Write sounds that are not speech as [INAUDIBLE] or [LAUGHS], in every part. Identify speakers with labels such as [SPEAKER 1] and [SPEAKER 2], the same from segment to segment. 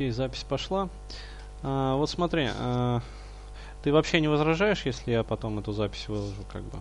[SPEAKER 1] Окей, запись пошла. А, вот смотри, а, ты вообще не возражаешь, если я потом эту запись выложу, как бы?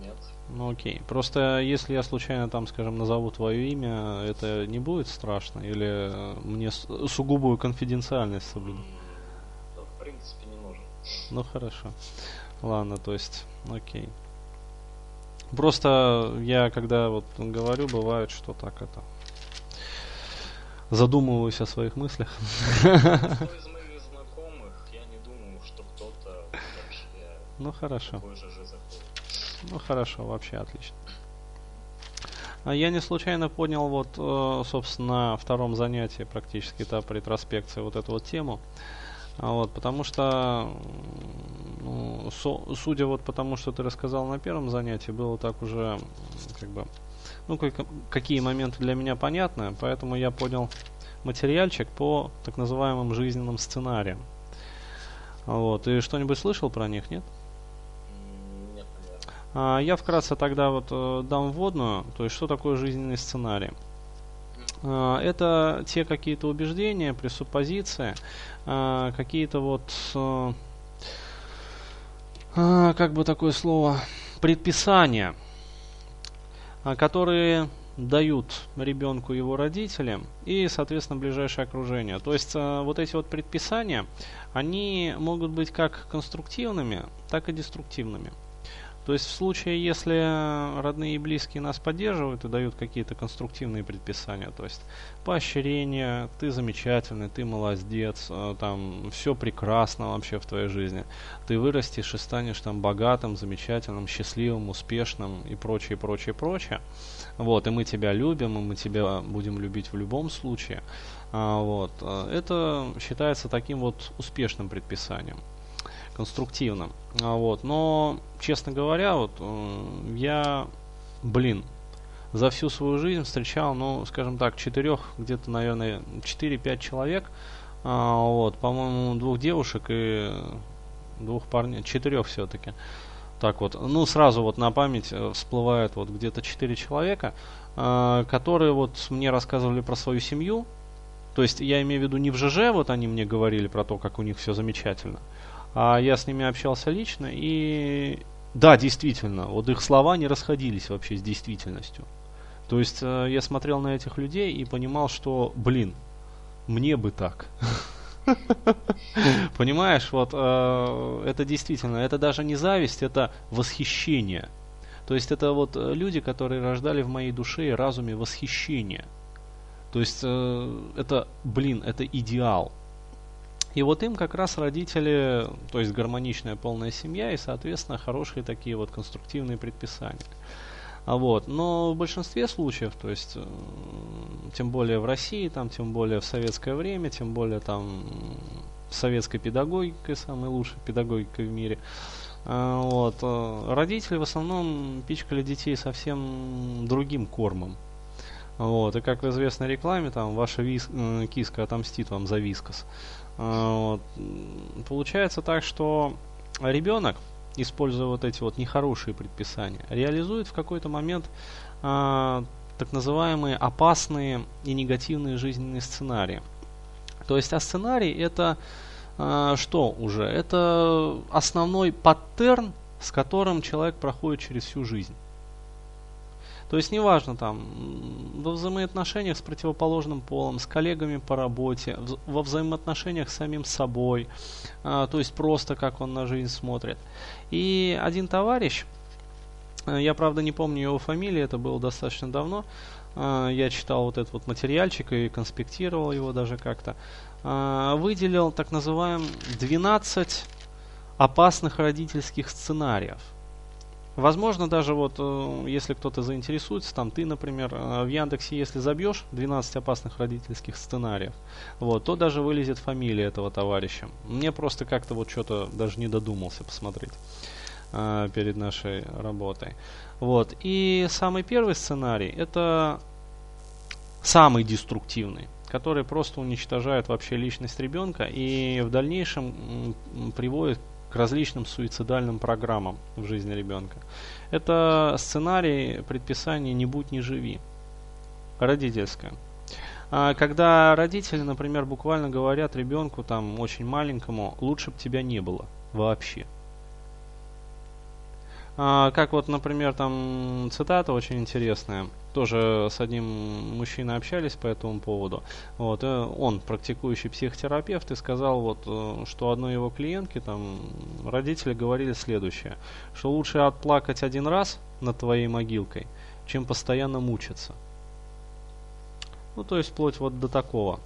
[SPEAKER 2] Нет.
[SPEAKER 1] Ну окей. Просто если я случайно там, скажем, назову твое имя, это не будет страшно? Или э, мне сугубую конфиденциальность
[SPEAKER 2] да, В принципе, не нужен.
[SPEAKER 1] Ну хорошо. Ладно, то есть, окей. Просто я, когда вот говорю, бывает, что так это задумываюсь о своих мыслях.
[SPEAKER 2] Ну,
[SPEAKER 1] хорошо. Ну хорошо, вообще отлично. А Я не случайно поднял вот, э, собственно, на втором занятии практически этап ретроспекции вот эту вот тему. А Вот, потому что, ну, со- судя вот потому, что ты рассказал на первом занятии, было так уже, как бы, ну, как- какие моменты для меня понятны, поэтому я поднял материальчик по так называемым жизненным сценариям. Вот, и что-нибудь слышал про них, нет?
[SPEAKER 2] Нет.
[SPEAKER 1] А, Я вкратце тогда вот э, дам вводную, то есть что такое жизненный сценарий. А, Это те какие-то убеждения, пресуппозиции, а, какие-то вот, э, а, как бы такое слово, предписания, которые дают ребенку его родителям и, соответственно, ближайшее окружение. То есть э, вот эти вот предписания, они могут быть как конструктивными, так и деструктивными. То есть в случае, если родные и близкие нас поддерживают и дают какие-то конструктивные предписания, то есть поощрение, ты замечательный, ты молодец, э, там все прекрасно вообще в твоей жизни, ты вырастешь и станешь там богатым, замечательным, счастливым, успешным и прочее, прочее, прочее. Вот, и мы тебя любим, и мы тебя будем любить в любом случае. А, вот, э, это считается таким вот успешным предписанием конструктивным. А, вот. Но, честно говоря, вот э, я, блин, за всю свою жизнь встречал, ну, скажем так, четырех, где-то, наверное, 4-5 человек. А, вот, по-моему, двух девушек и двух парней, четырех все-таки. Так вот, ну, сразу вот на память э, всплывает вот где-то четыре человека, э, которые вот мне рассказывали про свою семью. То есть я имею в виду не в ЖЖ, вот они мне говорили про то, как у них все замечательно, я с ними общался лично, и да, действительно, вот их слова не расходились вообще с действительностью. То есть э, я смотрел на этих людей и понимал, что, блин, мне бы так. [LAUGHS] Понимаешь, вот э, это действительно, это даже не зависть, это восхищение. То есть это вот э, люди, которые рождали в моей душе и разуме восхищение. То есть это, блин, это идеал. И вот им как раз родители, то есть гармоничная полная семья и, соответственно, хорошие такие вот конструктивные предписания. А вот. Но в большинстве случаев, то есть, э, тем более в России, там, тем более в советское время, тем более там советской педагогикой, самой лучшей педагогикой в мире, а, вот, э, родители в основном пичкали детей совсем другим кормом. Вот, и как в известной рекламе, там, ваша вис- э, киска отомстит вам за вискос. А, вот. Получается так, что ребенок, используя вот эти вот нехорошие предписания, реализует в какой-то момент а, так называемые опасные и негативные жизненные сценарии. То есть, а сценарий это а, что уже? Это основной паттерн, с которым человек проходит через всю жизнь. То есть неважно там во взаимоотношениях с противоположным полом, с коллегами по работе, вз- во взаимоотношениях с самим собой, а, то есть просто как он на жизнь смотрит. И один товарищ, э, я правда не помню его фамилии, это было достаточно давно, а, я читал вот этот вот материальчик и конспектировал его даже как-то, а, выделил так называемый 12 опасных родительских сценариев. Возможно, даже вот, э, если кто-то заинтересуется, там ты, например, э, в Яндексе, если забьешь 12 опасных родительских сценариев, вот, то даже вылезет фамилия этого товарища. Мне просто как-то вот что-то даже не додумался посмотреть э, перед нашей работой. Вот. И самый первый сценарий это самый деструктивный, который просто уничтожает вообще личность ребенка и в дальнейшем приводит к различным суицидальным программам в жизни ребенка. Это сценарий предписания «не будь, не живи». Родительское. А, когда родители, например, буквально говорят ребенку, там, очень маленькому, лучше бы тебя не было вообще. А, как вот, например, там цитата очень интересная. Тоже с одним мужчиной общались по этому поводу. Вот, э, он практикующий психотерапевт и сказал, вот, э, что одной его клиентке там родители говорили следующее, что лучше отплакать один раз над твоей могилкой, чем постоянно мучиться. Ну, то есть вплоть вот до такого.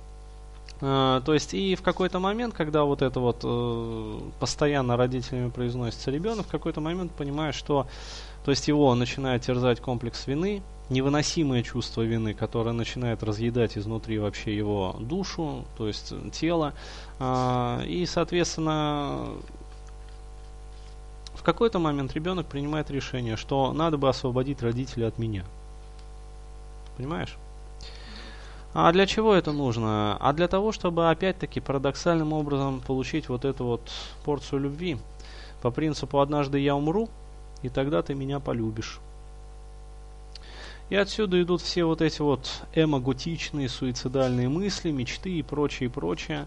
[SPEAKER 1] Uh, то есть и в какой-то момент, когда вот это вот uh, постоянно родителями произносится ребенок, в какой-то момент понимает, что то есть его начинает терзать комплекс вины, невыносимое чувство вины, которое начинает разъедать изнутри вообще его душу, то есть тело. Uh, и, соответственно, в какой-то момент ребенок принимает решение, что надо бы освободить родителей от меня. Понимаешь? А для чего это нужно? А для того, чтобы опять-таки парадоксальным образом получить вот эту вот порцию любви. По принципу «однажды я умру, и тогда ты меня полюбишь». И отсюда идут все вот эти вот эмо-готичные суицидальные мысли, мечты и прочее, и прочее,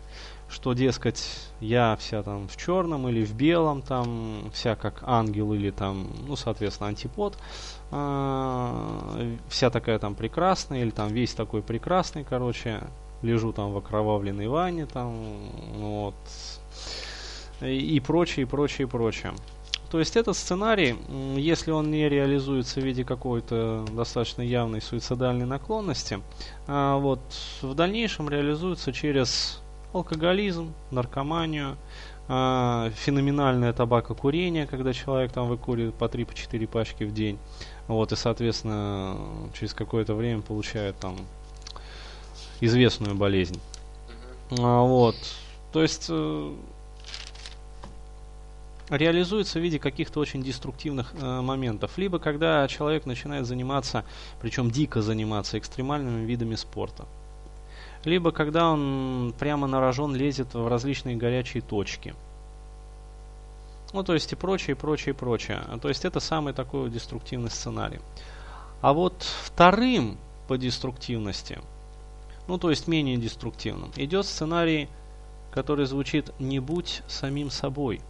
[SPEAKER 1] что, дескать, я вся там в черном или в белом, там, вся как ангел или там, ну, соответственно, антипод, э, вся такая там прекрасная, или там весь такой прекрасный, короче, лежу там в окровавленной ванне, там, вот, и, и прочее, и прочее, и прочее. То есть этот сценарий, если он не реализуется в виде какой-то достаточно явной суицидальной наклонности, а, вот, в дальнейшем реализуется через алкоголизм, наркоманию, а, феноменальное табакокурение, когда человек там выкуривает по 3-4 по пачки в день, вот, и, соответственно, через какое-то время получает там известную болезнь. А, вот. То есть э, реализуется в виде каких-то очень деструктивных э, моментов. Либо когда человек начинает заниматься, причем дико заниматься экстремальными видами спорта. Либо когда он прямо на рожон лезет в различные горячие точки. Ну, то есть и прочее, и прочее, и прочее. То есть это самый такой деструктивный сценарий. А вот вторым по деструктивности, ну, то есть менее деструктивным, идет сценарий, который звучит «не будь самим собой».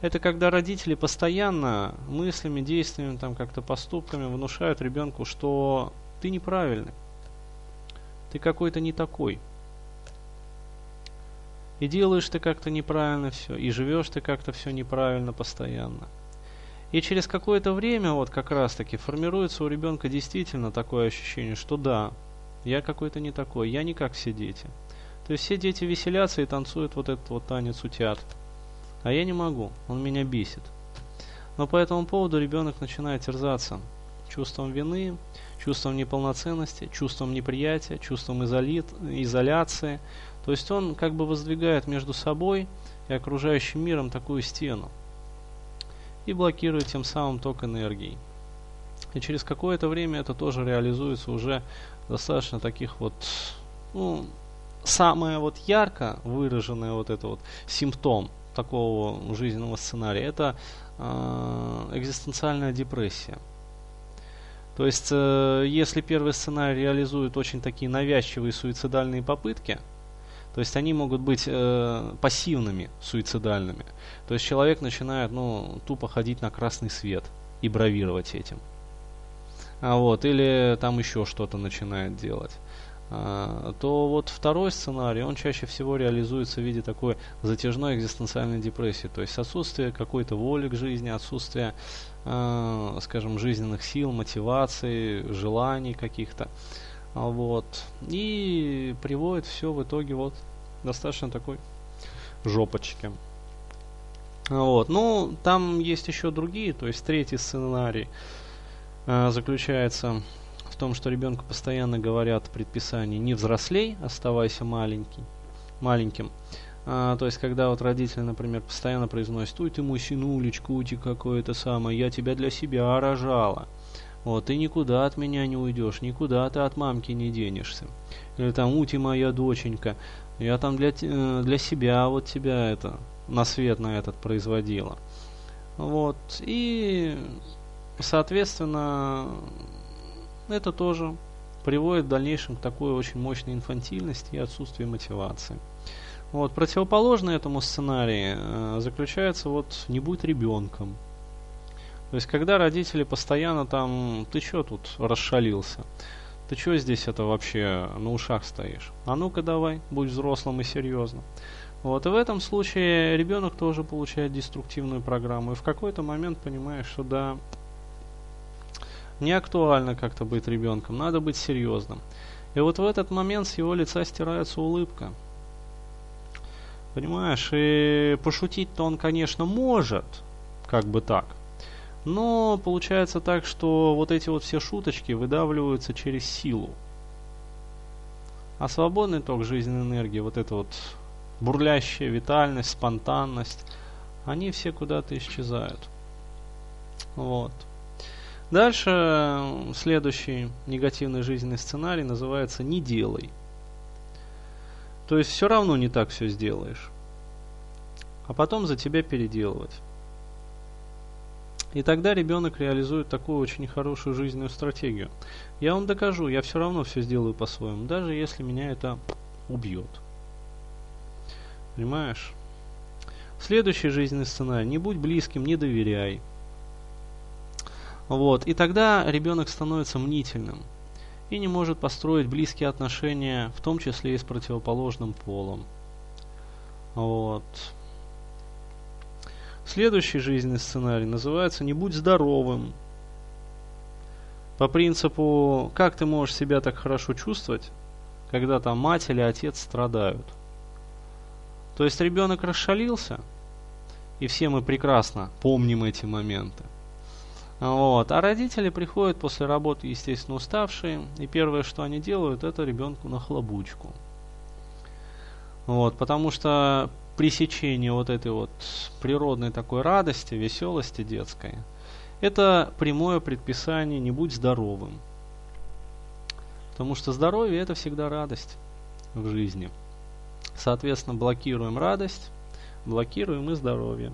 [SPEAKER 1] Это когда родители постоянно мыслями, действиями, там как-то поступками внушают ребенку, что ты неправильный, ты какой-то не такой. И делаешь ты как-то неправильно все, и живешь ты как-то все неправильно постоянно. И через какое-то время вот как раз таки формируется у ребенка действительно такое ощущение, что да, я какой-то не такой, я не как все дети. То есть все дети веселятся и танцуют вот этот вот танец утят. А я не могу, он меня бесит. Но по этому поводу ребенок начинает терзаться чувством вины, чувством неполноценности, чувством неприятия, чувством изолит, изоляции. То есть он как бы воздвигает между собой и окружающим миром такую стену и блокирует тем самым ток энергии. И через какое-то время это тоже реализуется уже достаточно таких вот, ну, самое вот ярко выраженное вот это вот симптом – такого жизненного сценария, это э, экзистенциальная депрессия. То есть, э, если первый сценарий реализует очень такие навязчивые суицидальные попытки, то есть они могут быть э, пассивными суицидальными. То есть человек начинает, ну, тупо ходить на красный свет и бравировать этим. А вот, или там еще что-то начинает делать. А, то вот второй сценарий, он чаще всего реализуется в виде такой затяжной экзистенциальной депрессии, то есть отсутствие какой-то воли к жизни, отсутствие, э, скажем, жизненных сил, мотивации, желаний каких-то. Вот. И приводит все в итоге вот достаточно такой жопочки. Вот. Ну, там есть еще другие, то есть третий сценарий заключается в том, что ребенку постоянно говорят предписание «не взрослей, оставайся маленький, маленьким». А, то есть, когда вот родители, например, постоянно произносят «Ой, ты мой синулечка, ути какое-то самое, я тебя для себя рожала». Вот, ты никуда от меня не уйдешь, никуда ты от мамки не денешься. Или там, ути моя доченька, я там для, для себя вот тебя это, на свет на этот производила. Вот, и, соответственно, это тоже приводит в дальнейшем к такой очень мощной инфантильности и отсутствию мотивации. Вот, противоположный этому сценарию э, заключается вот «не будь ребенком». То есть, когда родители постоянно там, ты что тут расшалился? Ты что здесь это вообще на ушах стоишь? А ну-ка давай, будь взрослым и серьезным. Вот, и в этом случае ребенок тоже получает деструктивную программу. И в какой-то момент понимаешь, что да, не актуально как-то быть ребенком, надо быть серьезным. И вот в этот момент с его лица стирается улыбка. Понимаешь, и пошутить-то он, конечно, может, как бы так. Но получается так, что вот эти вот все шуточки выдавливаются через силу. А свободный ток жизненной энергии, вот эта вот бурлящая витальность, спонтанность, они все куда-то исчезают. Вот. Дальше следующий негативный жизненный сценарий называется «не делай». То есть все равно не так все сделаешь. А потом за тебя переделывать. И тогда ребенок реализует такую очень хорошую жизненную стратегию. Я вам докажу, я все равно все сделаю по-своему, даже если меня это убьет. Понимаешь? Следующий жизненный сценарий. Не будь близким, не доверяй. Вот. И тогда ребенок становится мнительным и не может построить близкие отношения, в том числе и с противоположным полом. Вот. Следующий жизненный сценарий называется «Не будь здоровым». По принципу, как ты можешь себя так хорошо чувствовать, когда там мать или отец страдают. То есть ребенок расшалился, и все мы прекрасно помним эти моменты. Вот. А родители приходят после работы, естественно, уставшие, и первое, что они делают, это ребенку на хлобучку. Вот, потому что пресечение вот этой вот природной такой радости, веселости детской, это прямое предписание «не будь здоровым». Потому что здоровье это всегда радость в жизни. Соответственно, блокируем радость, блокируем и здоровье.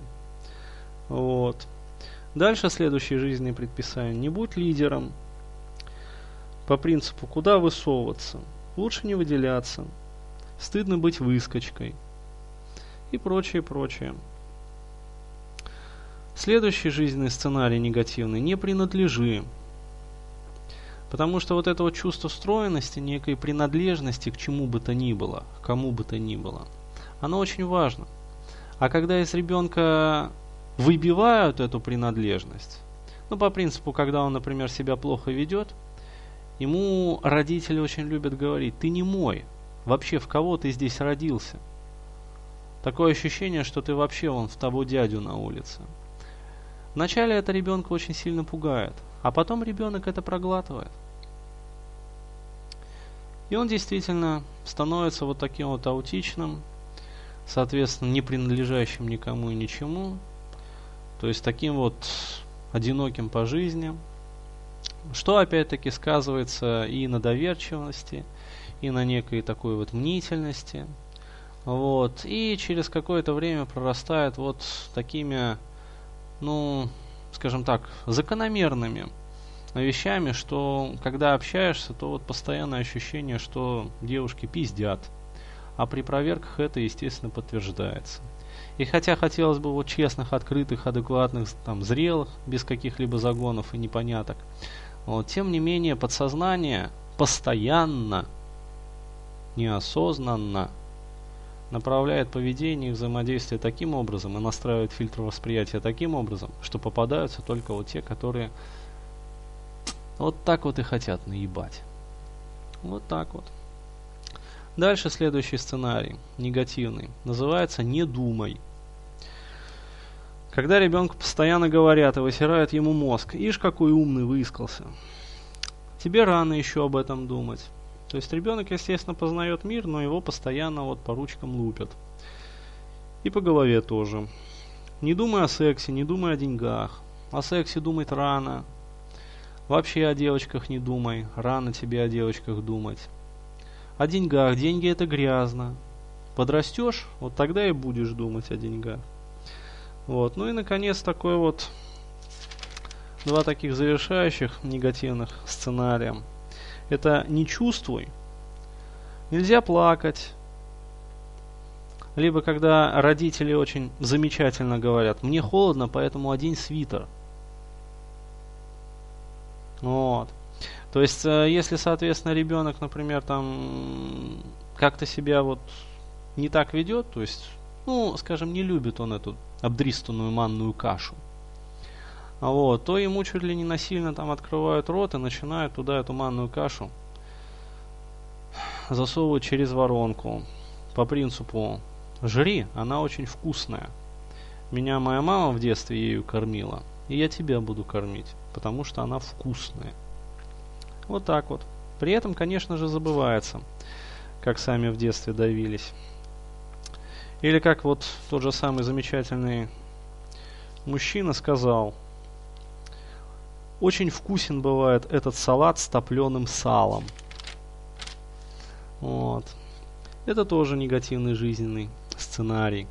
[SPEAKER 1] Вот. Дальше следующие жизненные предписания. Не будь лидером. По принципу, куда высовываться. Лучше не выделяться. Стыдно быть выскочкой и прочее, прочее. Следующий жизненный сценарий негативный – не принадлежи. Потому что вот это вот чувство встроенности, некой принадлежности к чему бы то ни было, к кому бы то ни было, оно очень важно. А когда из ребенка выбивают эту принадлежность, ну, по принципу, когда он, например, себя плохо ведет, ему родители очень любят говорить, ты не мой, вообще в кого ты здесь родился – Такое ощущение, что ты вообще вон в того дядю на улице. Вначале это ребенка очень сильно пугает, а потом ребенок это проглатывает. И он действительно становится вот таким вот аутичным, соответственно, не принадлежащим никому и ничему, то есть таким вот одиноким по жизни, что опять-таки сказывается и на доверчивости, и на некой такой вот мнительности – вот. И через какое-то время прорастает вот такими, ну, скажем так, закономерными вещами, что когда общаешься, то вот постоянное ощущение, что девушки пиздят. А при проверках это, естественно, подтверждается. И хотя хотелось бы вот честных, открытых, адекватных, там, зрелых, без каких-либо загонов и непоняток, вот, тем не менее подсознание постоянно, неосознанно направляет поведение и взаимодействие таким образом и настраивает фильтр восприятия таким образом, что попадаются только вот те, которые вот так вот и хотят наебать. Вот так вот. Дальше следующий сценарий, негативный, называется «Не думай». Когда ребенку постоянно говорят и вытирают ему мозг, ишь какой умный выискался. Тебе рано еще об этом думать. То есть ребенок, естественно, познает мир, но его постоянно вот по ручкам лупят. И по голове тоже. Не думай о сексе, не думай о деньгах. О сексе думать рано. Вообще о девочках не думай. Рано тебе о девочках думать. О деньгах. Деньги это грязно. Подрастешь, вот тогда и будешь думать о деньгах. Вот. Ну и наконец такой вот два таких завершающих негативных сценария. это не чувствуй. Нельзя плакать. Либо когда родители очень замечательно говорят, мне холодно, поэтому одень свитер. Вот. То есть, э, если, соответственно, ребенок, например, там как-то себя вот не так ведет, то есть, ну, скажем, не любит он эту обдристанную манную кашу, вот, то ему чуть ли не насильно там открывают рот и начинают туда эту манную кашу засовывать через воронку. По принципу «жри, она очень вкусная». Меня моя мама в детстве ею кормила, и я тебя буду кормить, потому что она вкусная. Вот так вот. При этом, конечно же, забывается, как сами в детстве давились. Или как вот тот же самый замечательный мужчина сказал, очень вкусен бывает этот салат с топленым салом. Вот. Это тоже негативный жизненный сценарий.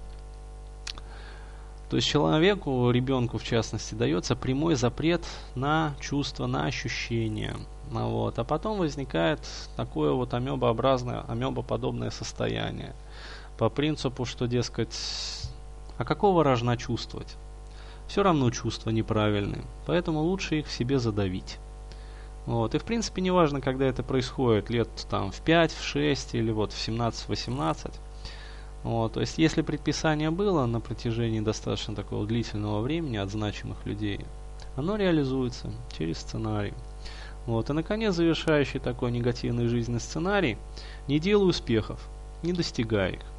[SPEAKER 1] То есть человеку, ребенку в частности, дается прямой запрет на чувства, на ощущения. Вот. А потом возникает такое вот амебообразное, амебоподобное состояние. По принципу, что, дескать, а какого рожна чувствовать? Все равно чувства неправильные, поэтому лучше их в себе задавить. Вот. И в принципе не важно, когда это происходит, лет там в 5, в 6 или вот в 17-18. Вот, то есть, если предписание было на протяжении достаточно такого длительного времени от значимых людей, оно реализуется через сценарий. Вот, и, наконец, завершающий такой негативный жизненный сценарий – не делай успехов, не достигай их.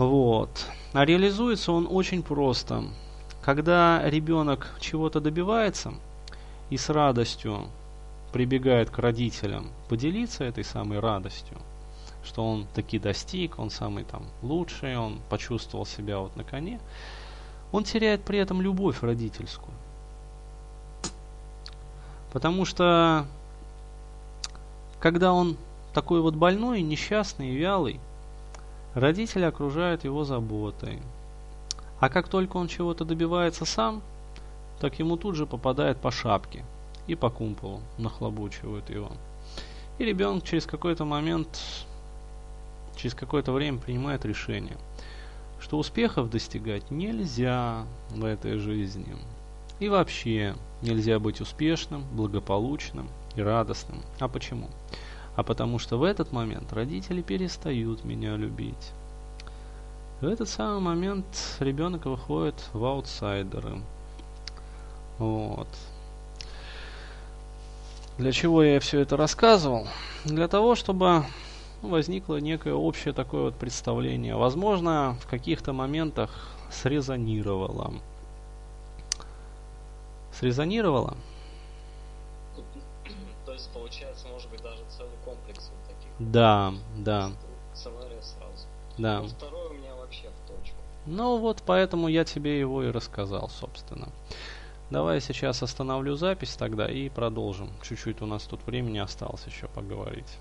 [SPEAKER 1] Вот. А реализуется он очень просто. Когда ребенок чего-то добивается и с радостью прибегает к родителям поделиться этой самой радостью – что он таки достиг, он самый там лучший, он почувствовал себя вот на коне, он теряет при этом любовь родительскую. Потому что когда он такой вот больной, несчастный, вялый, родители окружают его заботой. А как только он чего-то добивается сам, так ему тут же попадает по шапке и по кумполу нахлобучивают его. И ребенок через какой-то момент через какое-то время принимает решение, что успехов достигать нельзя в этой жизни. И вообще нельзя быть успешным, благополучным и радостным. А почему? А потому что в этот момент родители перестают меня любить. В этот самый момент ребенок выходит в аутсайдеры. Вот. Для чего я все это рассказывал? Для того, чтобы возникло некое общее такое вот представление. Возможно, в каких-то моментах срезонировало. Срезонировало?
[SPEAKER 2] То есть, получается, может быть, даже целый комплекс вот таких.
[SPEAKER 1] Да, да.
[SPEAKER 2] Сценария сразу.
[SPEAKER 1] Да.
[SPEAKER 2] Ну, второй у меня вообще в точку.
[SPEAKER 1] Ну вот поэтому я тебе его и рассказал, собственно. Давай сейчас остановлю запись тогда и продолжим. Чуть-чуть у нас тут времени осталось еще поговорить.